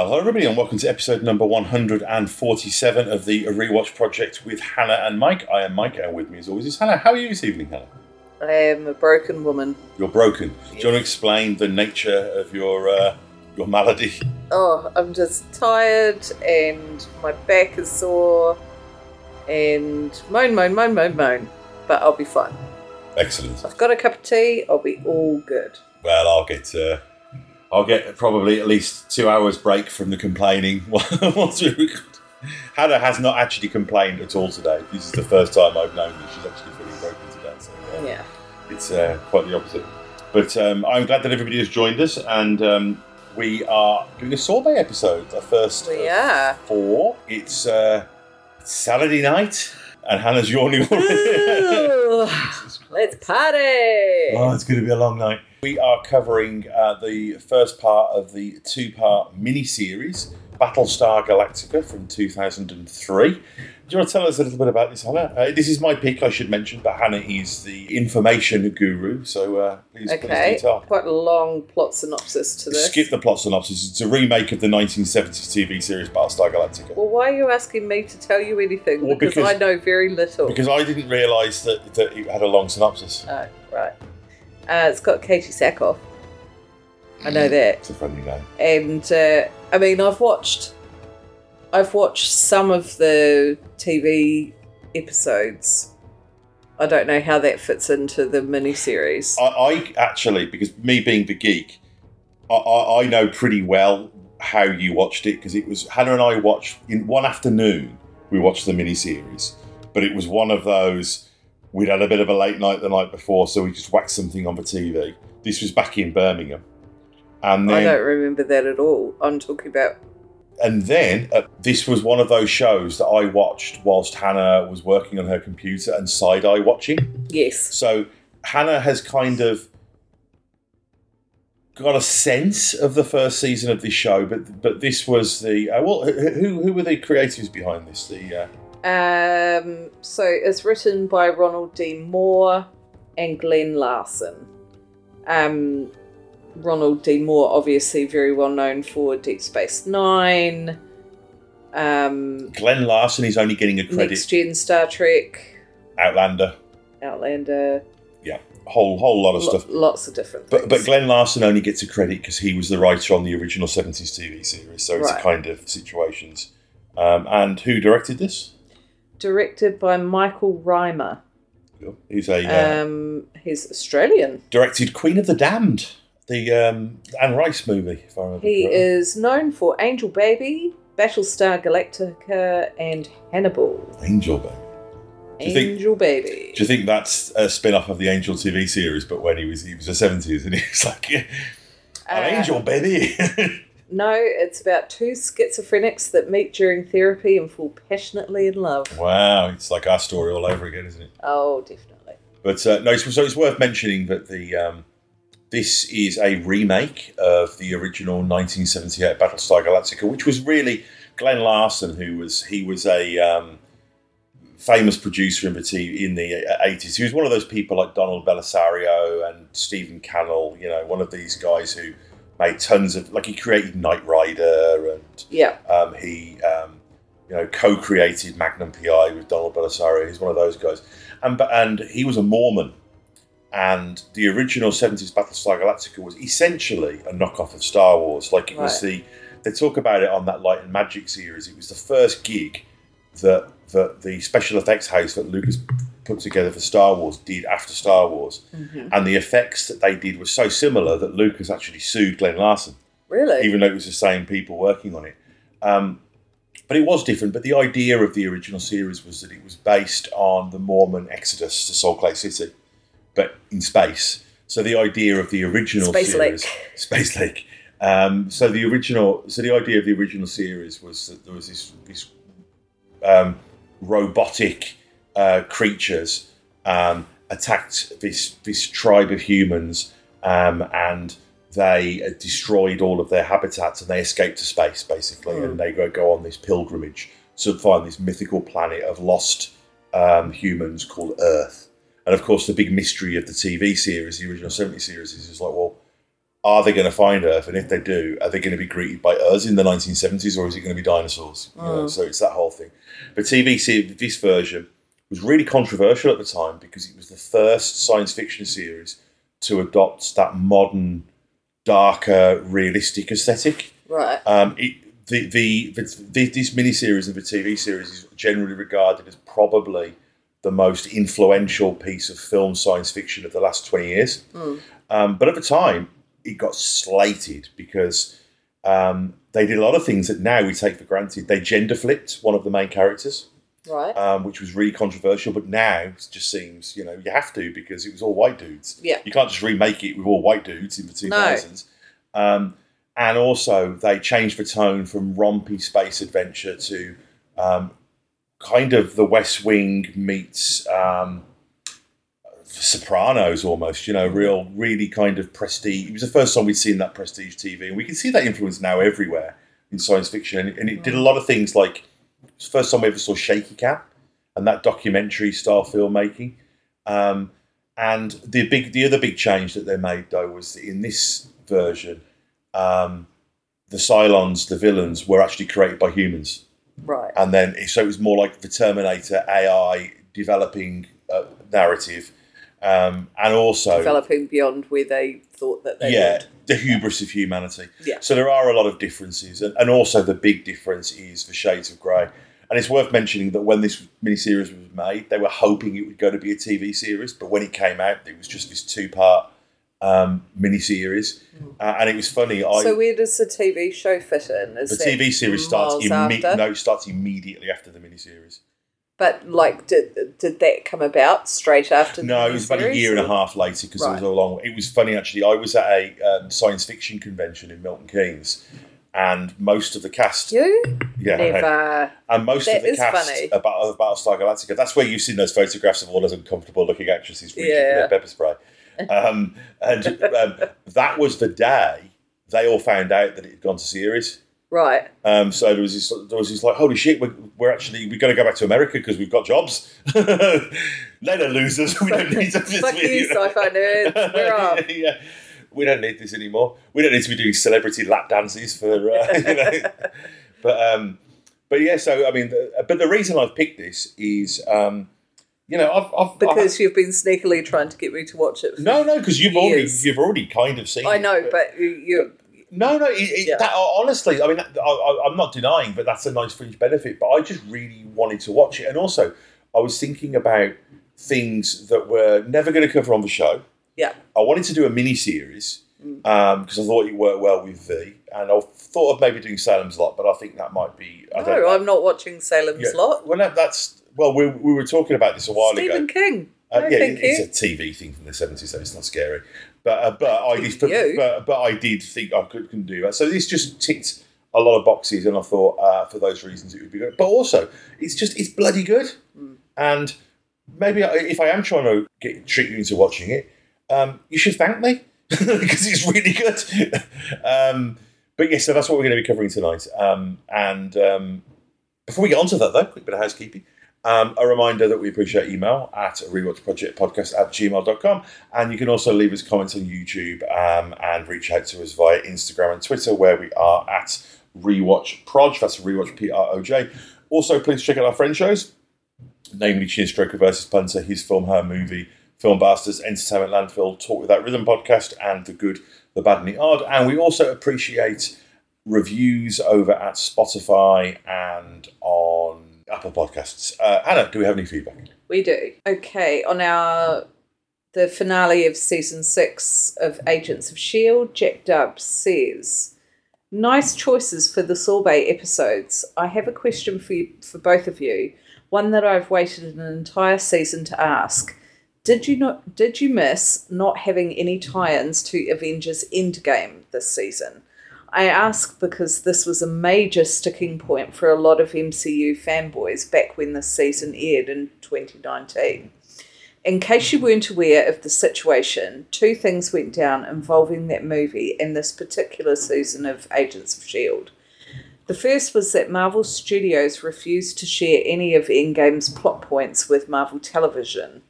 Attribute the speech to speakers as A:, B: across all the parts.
A: Well, hello everybody, and welcome to episode number 147 of the Rewatch Project with Hannah and Mike. I am Mike, and with me as always is Hannah. How are you this evening, Hannah?
B: I am a broken woman.
A: You're broken. Do you want to explain the nature of your uh, your malady?
B: Oh, I'm just tired and my back is sore and moan, moan, moan, moan, moan. But I'll be fine.
A: Excellent.
B: I've got a cup of tea, I'll be all good.
A: Well, I'll get uh, I'll get probably at least two hours break from the complaining once we record. Hannah has not actually complained at all today. This is the first time I've known that she's actually feeling broken today. So uh,
B: Yeah.
A: it's uh, quite the opposite. But um, I'm glad that everybody has joined us, and um, we are doing a sorbet episode, our first
B: We
A: of
B: are.
A: four. It's uh, Saturday night, and Hannah's yawning already.
B: Ooh, Let's party!
A: Oh, it's going to be a long night. We are covering uh, the first part of the two part mini series, Battlestar Galactica from 2003. Do you want to tell us a little bit about this, Hannah? Uh, this is my pick, I should mention, but Hannah is the information guru, so uh, please, please
B: Okay,
A: detail.
B: quite a long plot synopsis to this.
A: Skip the plot synopsis. It's a remake of the 1970s TV series Battlestar Galactica.
B: Well, why are you asking me to tell you anything?
A: Well,
B: because,
A: because-
B: I know very little.
A: Because I didn't realise that, that it had a long synopsis.
B: Oh, right. Uh, it's got Katee Sackhoff. I know that.
A: It's a funny name.
B: and uh, I mean, I've watched, I've watched some of the TV episodes. I don't know how that fits into the miniseries.
A: I, I actually, because me being the geek, I, I, I know pretty well how you watched it because it was Hannah and I watched in one afternoon. We watched the miniseries, but it was one of those we'd had a bit of a late night the night before, so we just whacked something on the TV. This was back in Birmingham, and
B: I don't remember that at all. I'm talking about
A: and then uh, this was one of those shows that I watched whilst Hannah was working on her computer and side eye watching.
B: yes,
A: So Hannah has kind of got a sense of the first season of this show, but but this was the uh, well, who who were the creators behind this? The uh,
B: Um, so it's written by Ronald D. Moore and Glen Larson. Um, Ronald D. Moore, obviously very well known for Deep Space Nine, um,
A: Glen Larson is only getting a credit.
B: Next Gen Star Trek,
A: Outlander,
B: Outlander, Yeah,
A: whole whole lot of
B: lo-
A: stuff.
B: lots of different things.
A: But but Glen Larson only gets a credit because he was the writer on the original seventies TV series, so it's
B: Right.
A: a kind of situations. Um, and who directed this?
B: Directed by Michael Rymer.
A: He's a uh,
B: Um, he's Australian.
A: directed Queen of the Damned, the um, Anne Rice movie. If I remember
B: He
A: correctly.
B: is known for Angel Baby, Battlestar Galactica, and Hannibal.
A: Angel Baby. Do you think-
B: Angel Baby.
A: Do you think that's a spin off of the Angel TV series? But when he was he was a seventies and he was like, yeah, an
B: Uh,
A: angel baby.
B: No, it's about two schizophrenics that meet during therapy and fall passionately in love.
A: wow, it's like our story all over again, isn't it?
B: Oh, definitely.
A: But uh, no, so so it's worth mentioning that the um, this is a remake of the original 1978 Battlestar Galactica, which was really Glen Larson, who was he was a um, famous producer in the in the 80s. He was one of those people like Donald Bellisario and Stephen Cannell, you know, one of these guys who made tons of like he created Knight Rider and
B: Yeah.
A: um, he, um, you know, co-created Magnum PI with Donald Bellisario. He's one of those guys, and but and he was a Mormon. And the original seventies Battlestar Galactica was essentially a knockoff of Star Wars. Like it was the they talk about it on that Light and Magic series. It was the first gig that that the special effects house that Lucas put together for Star Wars did after Star Wars,
B: Mhm.
A: and the effects that they did were so similar that Lucas actually sued Glen Larson
B: Really?
A: even though it was the same people working on it. Um, but it was different. But the idea of the original series was that it was based on the Mormon exodus to Salt Lake City, but in space. So the idea of the original
B: Space
A: series,
B: Lake.
A: Space Lake. Um, so the original, so the idea of the original series was that there was this this um, robotic uh, creatures um, attacked this this tribe of humans, um, and they uh, destroyed all of their habitats, and they escaped to space basically,
B: Hmm.
A: and they go go on this pilgrimage to find this mythical planet of lost um, humans called Earth. And of course, the big mystery of the TV series, the original 70 series, is just like, well, are they going to find Earth? And if they do, are they going to be greeted by us in the 1970s, or is it going to be dinosaurs? You know, so it's that whole thing. But TV this version was really controversial at the time because it was the first science fiction series to adopt that modern, darker, realistic aesthetic.
B: Right.
A: Um, it, the, the, the, this miniseries of the TV series is generally regarded as probably the most influential piece of film science fiction of the last 20 years. Um, but at the time, it got slated because um, they did a lot of things that now we take for granted. They gender flipped one of the main characters,
B: Right.
A: um, which was really controversial, but now it just seems, you know, you have to because it was all white dudes.
B: Yeah.
A: You can't just remake it with all white dudes in the 2000s. Um, and also, they changed the tone from rompy space adventure to um, kind of the West Wing meets um, Sopranos almost, you know, real, really kind of prestige. It was the first time we'd seen that prestige TV, and we can see that influence now everywhere in science fiction. And, and it did a lot of things like it's the first time we ever saw shaky cam and that documentary style filmmaking. Um, and the big, the other big change that they made though was that in this version, um, the Cylons, the villains, were actually created by humans
B: right.
A: and then so it was more like the Terminator AI developing uh, narrative, um, and also
B: Developing beyond where they thought that they
A: yeah,
B: would.
A: The hubris of humanity.
B: Yeah.
A: So there are a lot of differences, and, and also the big difference is the shades of grey. And it's worth mentioning that when this miniseries was made, they were hoping it would go to be a TV series, but when it came out, it was just this two-part um, miniseries, uh, and it was funny. I
B: So where does the TV show fit in? Is
A: the TV series starts imme- no, starts immediately after the miniseries.
B: But like, did did that come about straight after?
A: No, it was about a year and a half later because it was
B: Right.
A: a long. It was funny actually. I was at a um, science fiction convention in Milton Keynes, and most of the cast,
B: You
A: yeah,
B: never.
A: and most
B: That
A: of the cast
B: funny.
A: about of Battlestar Galactica. That's where you've seen those photographs of all those uncomfortable looking actresses reaching for their pepper spray. Um, and um, that was the day they all found out that it had gone to series.
B: Right.
A: Um, so there was this, there was this like, holy shit, we're, we're actually we're going to go back to America because we've got jobs. Let her losers. We don't need to.
B: Fuck you, sci-fi nerds. We're off.
A: yeah, we don't need this anymore. We don't need to be doing celebrity lap dances for. Uh, you know. But um, but yeah. So I mean, the, but the reason I've picked this is, um, you know, I've, I've
B: Because you've been sneakily trying to get me to watch it.
A: I've, no, no, because you've already you've already kind of seen.
B: I
A: it,
B: know, but you, you
A: No, no. It, it,
B: Yeah.
A: that, honestly, I mean, I, I, I'm not denying, but that's a nice fringe benefit. But I just really wanted to watch it, and also I was thinking about things that were never going to cover on the show.
B: yeah.
A: I wanted to do a mini series because I thought it worked well with V, and I thought of maybe doing Salem's Lot, but I think that might be. I don't
B: No. I'm not watching Salem's
A: Yeah.
B: Lot.
A: Well, no, that's well, we, we were talking about this a while
B: Stephen
A: ago.
B: Stephen King.
A: Uh,
B: no,
A: yeah, it- it's a TV thing from the seventies, so it's not scary. But uh, but I did
B: You.
A: but, but I did think I could can do that. So this just ticked a lot of boxes, and I thought uh, for those reasons it would be good. But also, it's just it's bloody good, and maybe I, if I am trying to get trick you into watching it, um, you should thank me because it's really good. um, but yes, so that's what we're going to be covering tonight. Um, and um, before we get onto that, though, quick bit of housekeeping. Um, a reminder that we appreciate email at rewatchprojectpodcast at gmail.com. And you can also leave us comments on YouTube um, and reach out to us via Instagram and Twitter, where we are at rewatchproj. That's rewatch P R O J. Also, please check out our friend shows, namely Chin Stroker versus Punter, his film, her movie, Film Bastards, Entertainment Landfill, Talk Without Rhythm podcast, and The Good, The Bad, and the Odd. And we also appreciate reviews over at Spotify and on Apple Podcasts. Uh, Anna, do we have any feedback?
B: We do. Okay, on our the finale of season six of Agents of Shield, Jack Dub says, "Nice choices for the sorbet episodes. I have a question for you, for both of you. One that I've waited an entire season to ask." Did you not? Did you miss not having any tie-ins to Avengers Endgame this season? I ask because this was a major sticking point for a lot of MCU fanboys back when this season aired in 2019. In case you weren't aware of the situation, two things went down involving that movie and this particular season of Agents of S.H.I.E.L.D. The first was that Marvel Studios refused to share any of Endgame's plot points with Marvel Television.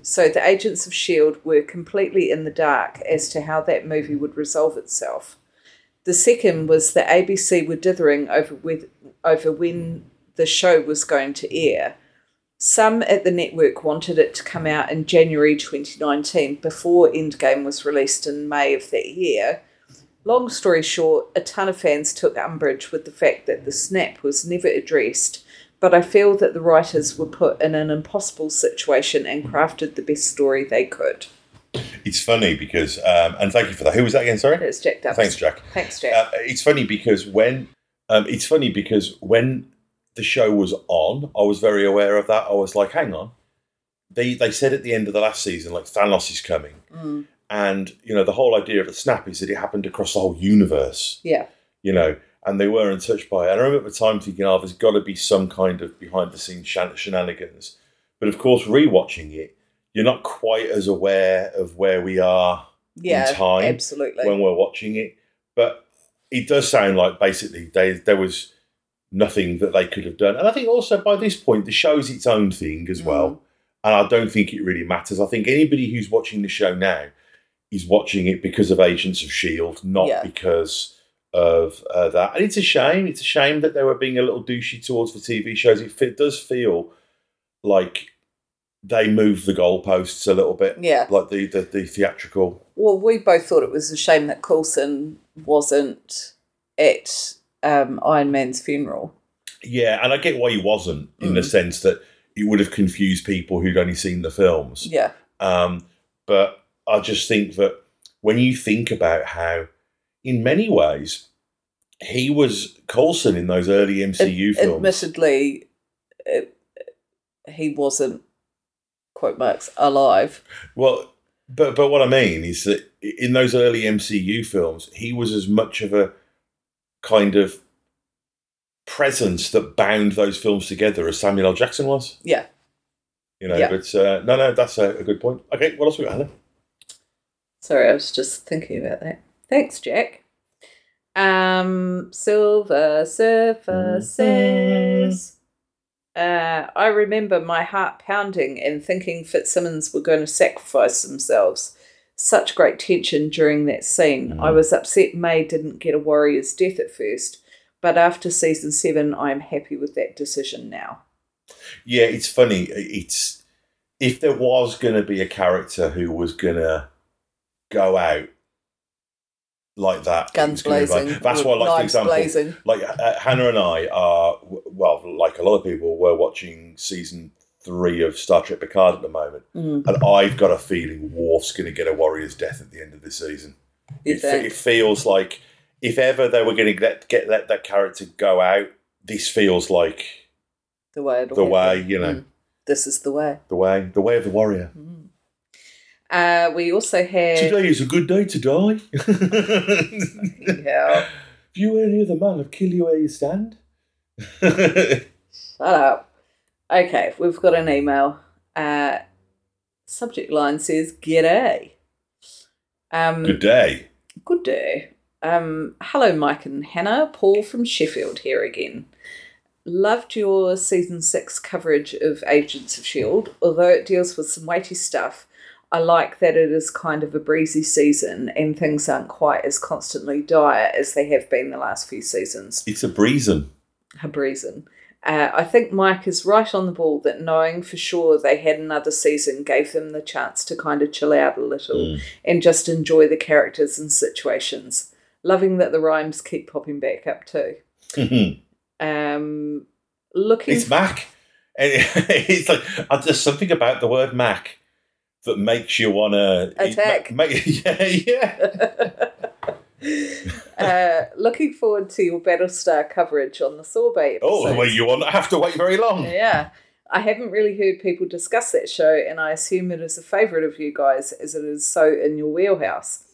B: So the agents of S.H.I.E.L.D. were completely in the dark as to how that movie would resolve itself. The second was that ABC were dithering over, with, over when the show was going to air. Some at the network wanted it to come out in January 2019 before Endgame was released in May of that year. Long story short, a ton of fans took umbrage with the fact that the snap was never addressed, but I feel that the writers were put in an impossible situation and crafted the best story they could.
A: It's funny because, um, and thank you for that. Who was that again? Sorry.
B: it's Jack Duffy.
A: Thanks, Jack.
B: Thanks, Jack.
A: Uh, it's funny because when um, it's funny because when the show was on, I was very aware of that. I was like, hang on. They they said at the end of the last season, like Thanos is coming,
B: Mm,
A: and you know the whole idea of the snap is that it happened across the whole universe.
B: yeah.
A: You know, and they were in touch by it. And I remember at the time thinking, oh, there's got to be some kind of behind the scenes shen- shenanigans. But of course, rewatching it, you're not quite as aware of where we are
B: Yeah.
A: time
B: absolutely.
A: when we're watching it. But it does sound like basically they, there was nothing that they could have done. And I think also by this point, the show's its own thing as well.
B: Mm.
A: And I don't think it really matters. I think anybody who's watching the show now is watching it because of Agents of S.H.I.E.L.D., not
B: Yeah.
A: because of uh, that. And it's a shame. It's a shame that they were being a little douchey towards the TV shows. It, fe- does feel like they moved the goalposts a little bit.
B: Yeah.
A: Like the, the, the theatrical
B: Well, we both thought it was a shame that Coulson wasn't at um, Iron Man's funeral.
A: Yeah, and I get why he wasn't in the
B: Mm.
A: sense that it would have confused people who'd only seen the films.
B: Yeah.
A: Um, but I just think that when you think about how, in many ways, he was Coulson in those early MCU
B: Ad-
A: films.
B: Admittedly, it, he wasn't, quote marks, alive.
A: Well, but but what I mean is that in those early MCU films, he was as much of a kind of presence that bound those films together as Samuel L. Jackson was.
B: Yeah.
A: You know,
B: Yeah.
A: but uh, no, no, that's a, a good point. Okay, what else we got, Hannah?
B: Sorry, I was just thinking about that. Thanks, Jack. Um, Silver Surfer
A: Mhm.
B: says, uh, I remember my heart pounding and thinking Fitzsimmons were going to sacrifice themselves. Such great tension during that scene. I
A: Mhm.
B: was upset May didn't get a warrior's death at first, but after season seven, I am happy with that decision now.
A: Yeah, it's funny. It's if there was going to be a character who was going to go out like that,
B: Guns
A: was like-
B: blazing.
A: That's why, like for example,
B: blazing.
A: like uh, Hannah and I are like a lot of people, we're watching season three of Star Trek Picard at the moment,
B: Mm,
A: and I've got a feeling Worf's going to get a warrior's death at the end of the season. It, it feels like if ever they were going to let get let that character go out, this feels like
B: the way
A: the way you know
B: Mm. This is the way.
A: the way the way of the warrior.
B: Uh, we also had.
A: Today is a good day to die.
B: Yeah.
A: If you were any other man, I'd kill you where you stand.
B: Shut up. Okay, we've got an email. Uh, subject line says "G'day." Um,
A: good day.
B: Good day. Um, hello, Mike and Hannah. Paul from Sheffield here again. Loved your season six coverage of Agents of S.H.I.E.L.D. Although it deals with some weighty stuff, I like that it is kind of a breezy season and things aren't quite as constantly dire as they have been the last few seasons.
A: It's a breezing.
B: A breezing. Uh, I think Mike is right on the ball that knowing for sure they had another season gave them the chance to kind of chill out a little
A: Mm.
B: and just enjoy the characters and situations. Loving that the rhymes keep popping back up too. Um, looking
A: it's Mac. It's like uh, there's something about the word Mac that makes you want to
B: Attack.
A: yeah, yeah.
B: uh, looking forward to your Battlestar coverage on the Sorbet
A: Oh, well, you won't have to wait very long.
B: Yeah. I haven't really heard people discuss that show, and I assume it is a favourite of you guys as it is so in your wheelhouse.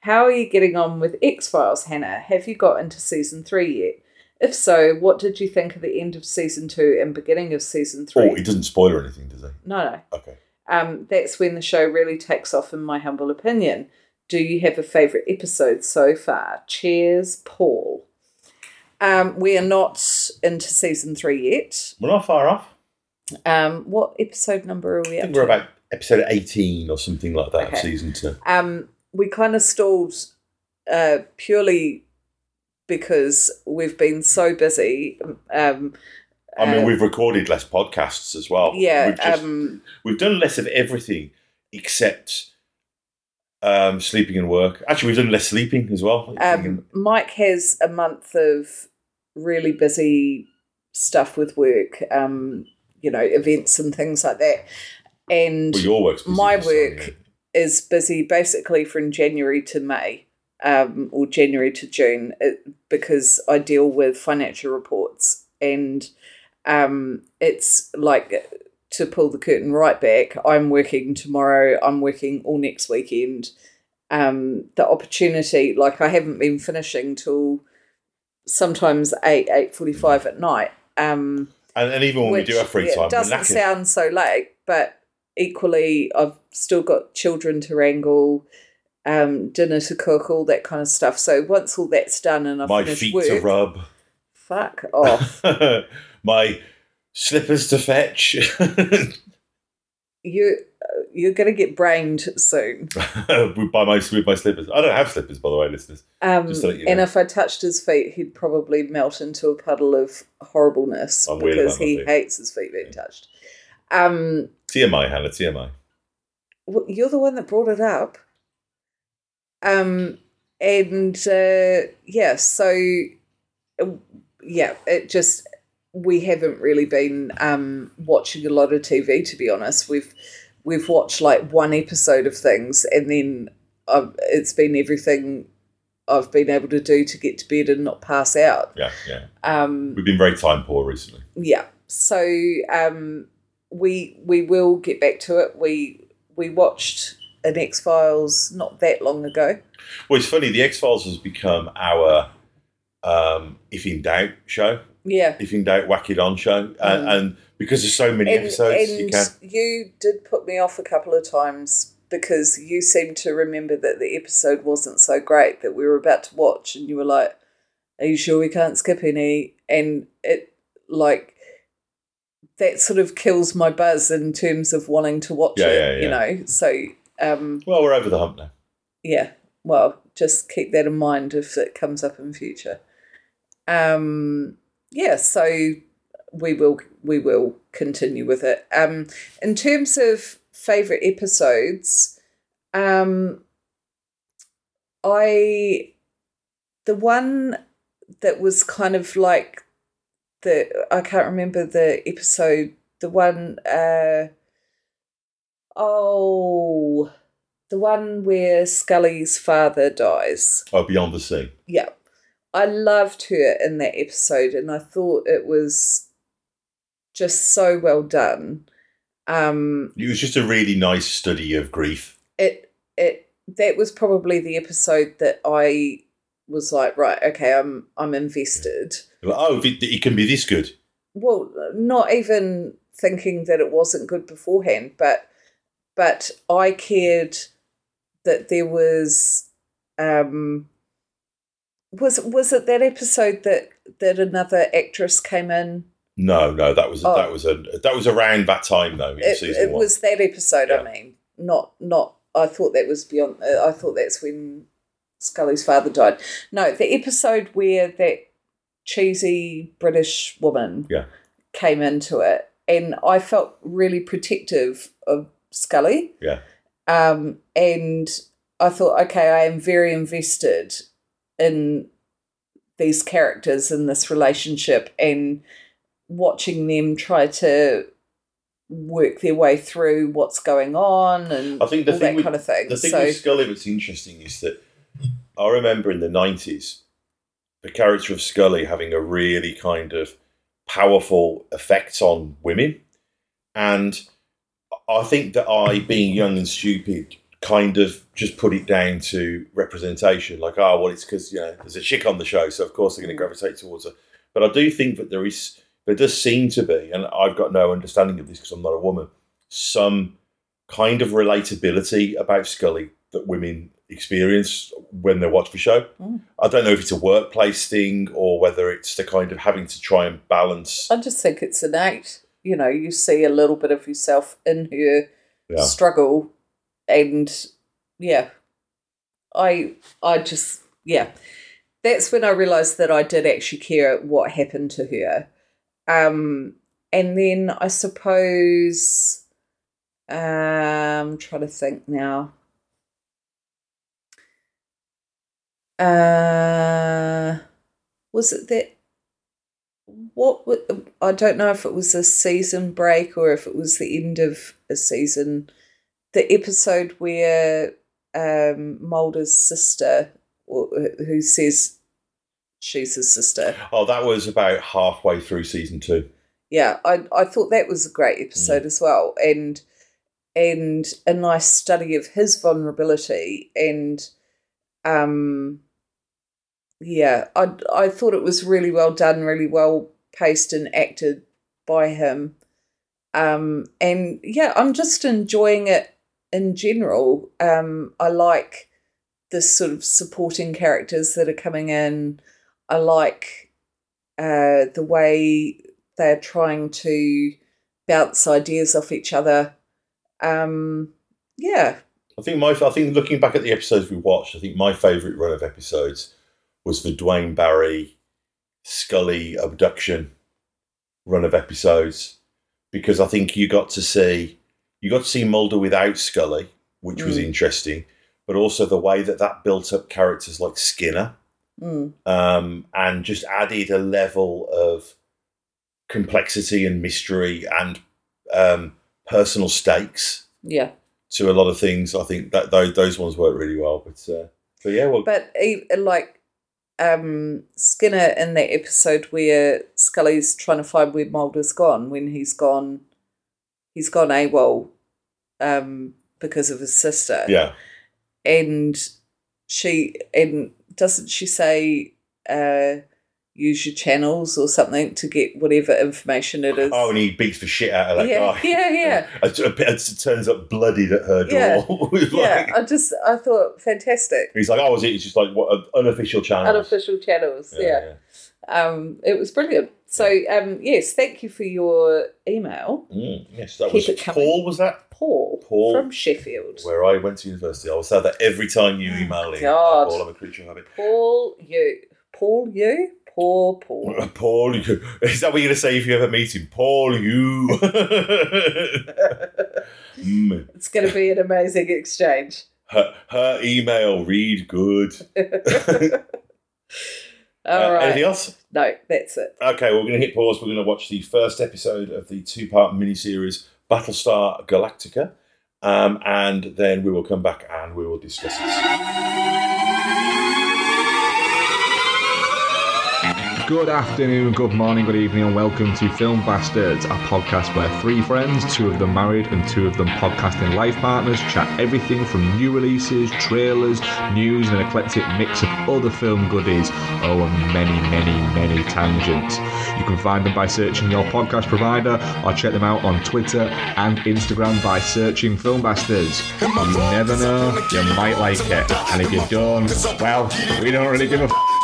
B: How are you getting on with X Files, Hannah? Have you got into season three yet? If so, what did you think of the end of season two and beginning of season three?
A: Oh, it doesn't spoil anything, does it?
B: no, no.
A: Okay.
B: Um, that's when the show really takes off, in my humble opinion. Do you have a favourite episode so far? Cheers, Paul. Um, we are not into season three yet.
A: We're not far off.
B: Um, what episode number are we
A: I think
B: to?
A: we're about episode eighteen or something like that
B: Okay.
A: season two.
B: Um, we kind of stalled uh, purely because we've been so busy. Um,
A: I mean,
B: uh,
A: we've recorded less podcasts as well.
B: yeah,
A: we've, just,
B: um,
A: we've done less of everything except um, sleeping and work. Actually, we've done less sleeping as well.
B: um, Mike has a month of really busy stuff with work, um, you know, events and things like that. And
A: well, your work's
B: my work is busy basically from January to May um, or January to June it, because I deal with financial reports and um, it's like to pull the curtain right back. I'm working tomorrow. I'm working all next weekend. Um, the opportunity, like I haven't been finishing till sometimes eight eight forty five at night. Um,
A: and, and even when
B: which,
A: we do have free
B: yeah,
A: time, we're
B: doesn't sound so late, but equally, I've still got children to wrangle, um, dinner to cook, all that kind of stuff. So once all that's done and I've
A: my
B: finished
A: feet
B: work,
A: to rub,
B: fuck off.
A: my slippers to fetch.
B: you you're gonna get brained soon.
A: with by my with my slippers. I don't have slippers, by the way, listeners.
B: Um,
A: to you
B: and
A: know.
B: if I touched his feet, he'd probably melt into a puddle of horribleness
A: I'm
B: because he hates his feet being touched. Um,
A: TMI, Hannah. TMI.
B: Well, you're the one that brought it up. Um, and uh, yeah, so uh, yeah, it just we haven't really been um watching a lot of TV to be honest. We've we've watched like one episode of things, and then I've, it's been everything I've been able to do to get to bed and not pass out.
A: Yeah, yeah.
B: Um,
A: We've been very time poor recently.
B: yeah. So um, we we will get back to it. We we watched an X Files not that long ago.
A: Well, it's funny. The X Files has become our um, if in doubt show.
B: Yeah.
A: If in doubt, whack it on show. And,
B: Mm.
A: and because there's so many
B: And,
A: episodes, you can.
B: you did put me off a couple of times because you seemed to remember that the episode wasn't so great that we were about to watch, and you were like, "Are you sure we can't skip any?" And it like that sort of kills my buzz in terms of wanting to watch
A: Yeah,
B: it.
A: yeah,
B: You know, so um,
A: Well, we're over the hump now.
B: yeah. Well, just keep that in mind if it comes up in future. Um, yeah, so we will we will continue with it. Um, in terms of favorite episodes, um, I the one that was kind of like the I can't remember the episode. The one, uh, oh, the one where Scully's father dies.
A: Oh, Beyond the Sea.
B: Yeah. I loved her in that episode and I thought it was just so well done. Um
A: It was just a really nice study of grief.
B: it it that was probably the episode that I was like, right, okay, I'm I'm invested.
A: Like, oh, it, it can be this good.
B: Well, not even thinking that it wasn't good beforehand, but but I cared that there was um was was it that episode that that another actress came in
A: No, no, that was
B: Oh.
A: that was a that was around that time though in
B: it, it was that episode
A: Yeah.
B: i mean not not i thought that was beyond uh, i thought that's when scully's father died no the episode where that cheesy british woman
A: Yeah.
B: came into it and i felt really protective of scully
A: Yeah.
B: um and i thought okay i am very invested in these characters in this relationship and watching them try to work their way through what's going on and
A: I think the
B: all
A: thing
B: that
A: with-
B: kind of thing.
A: The thing
B: so
A: with Scully that's interesting is that I remember in the nineties the character of Scully having a really kind of powerful effect on women, and I think that I, being young and stupid, kind of just put it down to representation. Like, oh, well, it's because you know there's a chick on the show, so of course they're going to gravitate towards her. But I do think that there is, there does seem to be, and I've got no understanding of this because I'm not a woman, some kind of relatability about Scully that women experience when they watch the show.
B: Mm.
A: I don't know if it's a workplace thing or whether it's the kind of having to try and balance.
B: I just think it's innate. You know, you see a little bit of yourself in her
A: Yeah.
B: struggle, and yeah, I I just yeah, that's when I realised that I did actually care what happened to her. Um, and then I suppose um trying to think now. Uh was it that what I don't know if it was a season break or if it was the end of a season the episode where um Mulder's sister who says she's his sister.
A: Oh, that was about halfway through season two.
B: yeah i i thought that was a great episode as well. And and a nice study of his vulnerability and um yeah i i thought it was really well done really well paced and acted by him. Um and yeah i'm just enjoying it in general um i like the sort of supporting characters that are coming in i like uh the way they're trying to bounce ideas off each other. Um, yeah,
A: I think my I think looking back at the episodes we watched, I think my favourite run of episodes was the Duane Barry Scully abduction run of episodes because I think you got to see you got to see Mulder without Scully, which was
B: Mm.
A: interesting, but also the way that that built up characters like Skinner
B: mm,
A: um, and just added a level of complexity and mystery and um, personal stakes
B: yeah.
A: to a lot of things. I think that those, those ones work really well. But uh, but yeah, well,
B: But like um, Skinner in that episode where Scully's trying to find where Mulder's gone when he's gone, he's gone AWOL um, because of his sister.
A: yeah,
B: and she and doesn't she say uh use your channels or something to get whatever information it is
A: Oh, and he beats the shit out of that
B: yeah,
A: guy.
B: yeah yeah
A: It, it turns up bloodied at her door.
B: Yeah. Yeah
A: like-
B: i just i thought fantastic
A: he's like, oh, is it? It's just like what unofficial channel.
B: unofficial channels yeah, um it was brilliant so um yes thank you for your email
A: Mm, yes, that
B: Keep
A: was. Paul. Was that
B: paul,
A: Paul.
B: from sheffield
A: where I went to university? I will say that every time you email in.
B: God.
A: Paul, I'm a creature of habit.
B: paul you paul you poor paul
A: Paul, you, is that what you're going to say if you ever meet him? Paul, you. Mm.
B: it's going to be an amazing exchange
A: her, her email, read good.
B: All
A: Uh,
B: right.
A: Anything else?
B: No, that's it.
A: Okay, we're going to hit pause. We're going to watch the first episode of the two part miniseries Battlestar Galactica. Um, and then we will come back and we will discuss it.
C: Good afternoon, good morning, good evening, and welcome to Film Bastards, a podcast where three friends, two of them married and two of them podcasting life partners, chat everything from new releases, trailers, news, and an eclectic mix of other film goodies. Oh, and many, many, many tangents. You can find them by searching your podcast provider or check them out on Twitter and Instagram by searching Film Bastards. You never know, you might like it. And if you don't, well, we don't really give a f-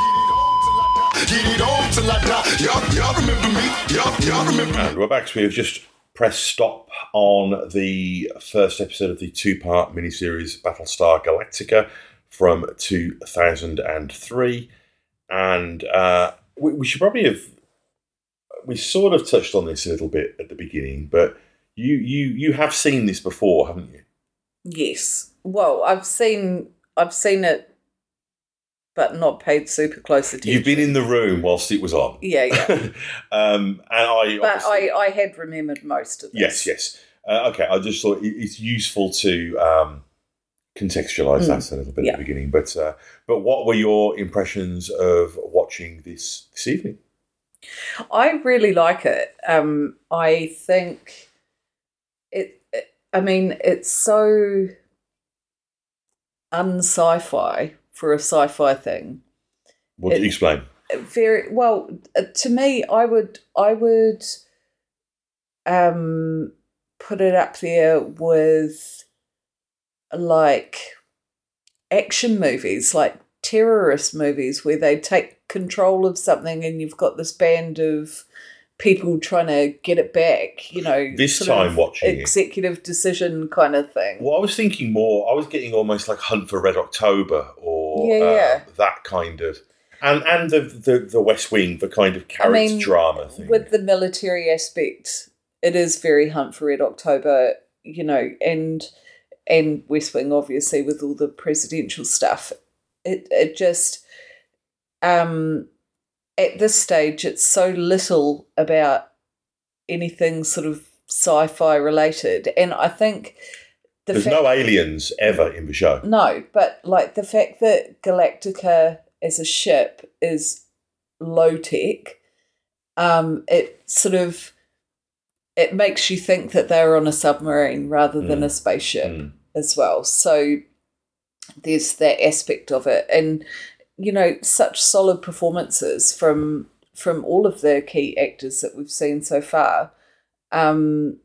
A: And we're back. So we have just pressed stop on the first episode of the two part miniseries Battlestar Galactica from 2003. And uh, we, we should probably have. We sort of touched on this a little bit at the beginning, but you you you have seen this before, haven't you?
B: Yes. Well, I've seen I've seen it, but not paid super close attention.
A: You've been in the room whilst it was on.
B: Yeah, yeah.
A: um, and I
B: but I I had remembered most of
A: Yes,
B: this.
A: yes. Uh, okay, I just thought it's useful to um, contextualize that a little bit.
B: Yeah.
A: at the beginning. But uh, but what were your impressions of watching this this evening?
B: I really like it. Um, I think it, it. I mean, it's so un-sci-fi for a sci-fi thing.
A: What did you explain?
B: very well uh, to me i would i would um put it up there with like action movies like terrorist movies where they take control of something and you've got this band of people trying to get it back. You know,
A: This time watching it-
B: executive decision kind of thing.
A: Well, I was thinking more. I was getting almost like Hunt for Red October or
B: Yeah,
A: uh,
B: yeah.
A: that kind of, and and the, the the West Wing, the kind of character
B: mean,
A: drama thing.
B: with the military aspect, it is very Hunt for Red October, you know, and and West Wing obviously with all the presidential stuff. It it just um at this stage it's so little about anything sort of sci-fi related. And I think the
A: There's no aliens ever in the show.
B: no, but like the fact that Galactica as a ship is low tech, um, it sort of it makes you think that they're on a submarine rather than a spaceship
A: Mm.
B: as well. So there's that aspect of it, and you know, such solid performances from from all of the key actors that we've seen so far. Um,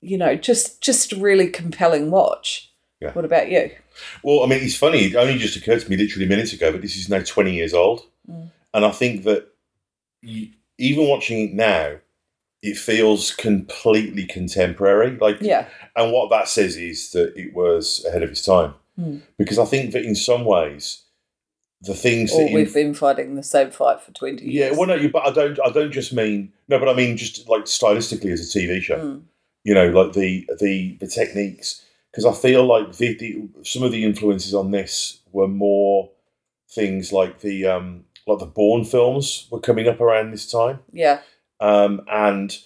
B: you know, just just a really compelling watch.
A: Yeah.
B: What about you?
A: Well, I mean, it's funny. It only just occurred to me literally minutes ago, but this is now 20 years old.
B: Mm.
A: And I think that you, even watching it now, it feels completely contemporary. Like,
B: Yeah,
A: and what that says is that it was ahead of its time.
B: Mm.
A: Because I think that in some ways, the things
B: or
A: that
B: we've
A: inf-
B: been fighting the same fight for twenty years.
A: yeah, well, no, you, but I don't, I don't just mean no, but I mean just like stylistically as a TV show.
B: Mm.
A: You know, like the the the techniques. Because I feel like the, the some of the influences on this were more things like the um like the Bourne films were coming up around this time,
B: Yeah,
A: um, and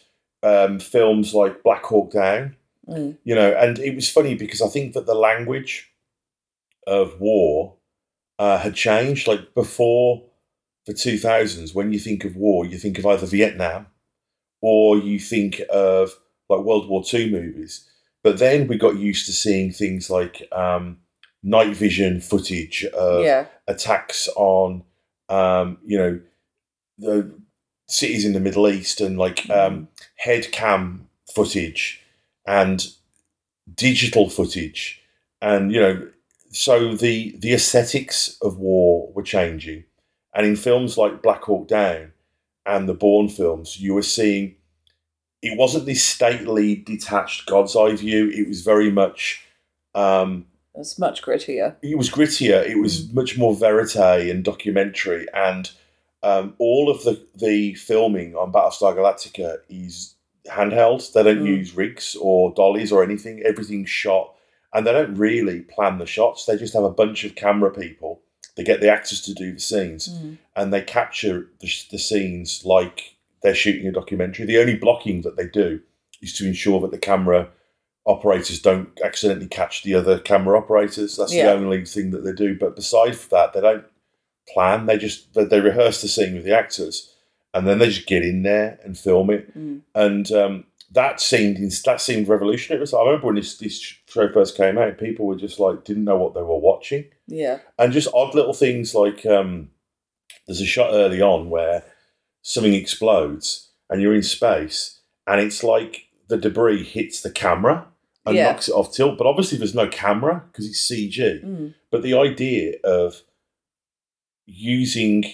A: um, films like Black Hawk Down.
B: Mm.
A: You know, and it was funny because I think that the language of war uh, had changed. Like before the two thousands, when you think of war, you think of either Vietnam or you think of like World War Two movies. But then we got used to seeing things like um, night vision footage of
B: yeah,
A: attacks on, um, you know, the cities in the Middle East and like um, head cam footage and digital footage, and you know, so the the aesthetics of war were changing, and in films like Black Hawk Down and the Bourne films, you were seeing it wasn't this stately, detached God's eye view. It was very much. Um,
B: it's much grittier.
A: it was grittier. It was much more verite and documentary, and um, all of the the filming on Battlestar Galactica is handheld. They don't
B: Mm.
A: use rigs or dollies or anything. Everything's shot, and they don't really plan the shots. They just have a bunch of camera people. They get the actors to do the scenes,
B: Mm.
A: and they capture the, the scenes like they're shooting a documentary. The only blocking that they do is to ensure that the camera operators don't accidentally catch the other camera operators. That's
B: Yeah.
A: the only thing that they do. But besides that, they don't plan. They just they, they rehearse the scene with the actors, and then they just get in there and film it.
B: Mm.
A: And um, that seemed that seemed revolutionary. So I remember when this this show first came out, people were just like didn't know what they were watching
B: Yeah,
A: and just odd little things like um, there's a shot early on where something explodes and you're in space and it's like the debris hits the camera and
B: Yeah.
A: knocks it off tilt but obviously there's no camera because it's cg
B: Mm.
A: but the idea of using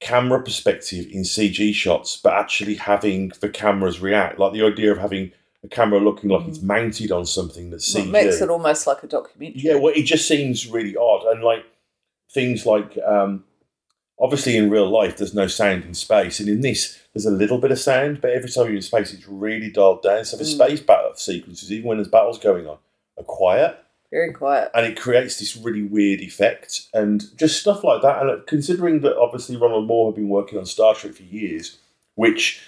A: camera perspective in cg shots but actually having the cameras react like the idea of having a camera looking like it's mounted on something that's
B: Well,
A: cg
B: it makes it almost like a documentary.
A: yeah, well, it just seems really odd, and like things like um, obviously in real life, there's no sound in space, and in this, there's a little bit of sound, but every time you're in space, it's really dialed down. So the
B: Mm.
A: space battle sequences, even when there's battles going on, are quiet,
B: very quiet.
A: and it creates this really weird effect, and just stuff like that. And uh, considering that obviously Ronald Moore had been working on Star Trek for years, which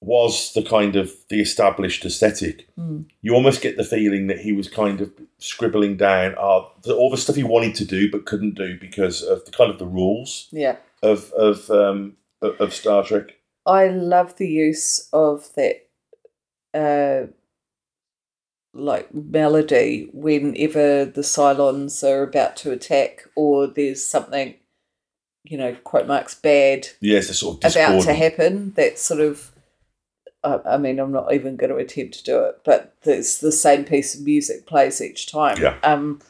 A: was the kind of the established aesthetic
B: Mm.
A: you almost get the feeling that he was kind of scribbling down uh, the, all the stuff he wanted to do but couldn't do because of the kind of the rules
B: Yeah,
A: of of um, of of Star Trek.
B: I love the use of that, uh, like melody whenever the Cylons are about to attack or there's something, you know, quote marks bad
A: Yes, the sort of
B: about to happen. That sort of, I, I mean, I'm not even going to attempt to do it, but it's the same piece of music plays each time.
A: Yeah.
B: Um,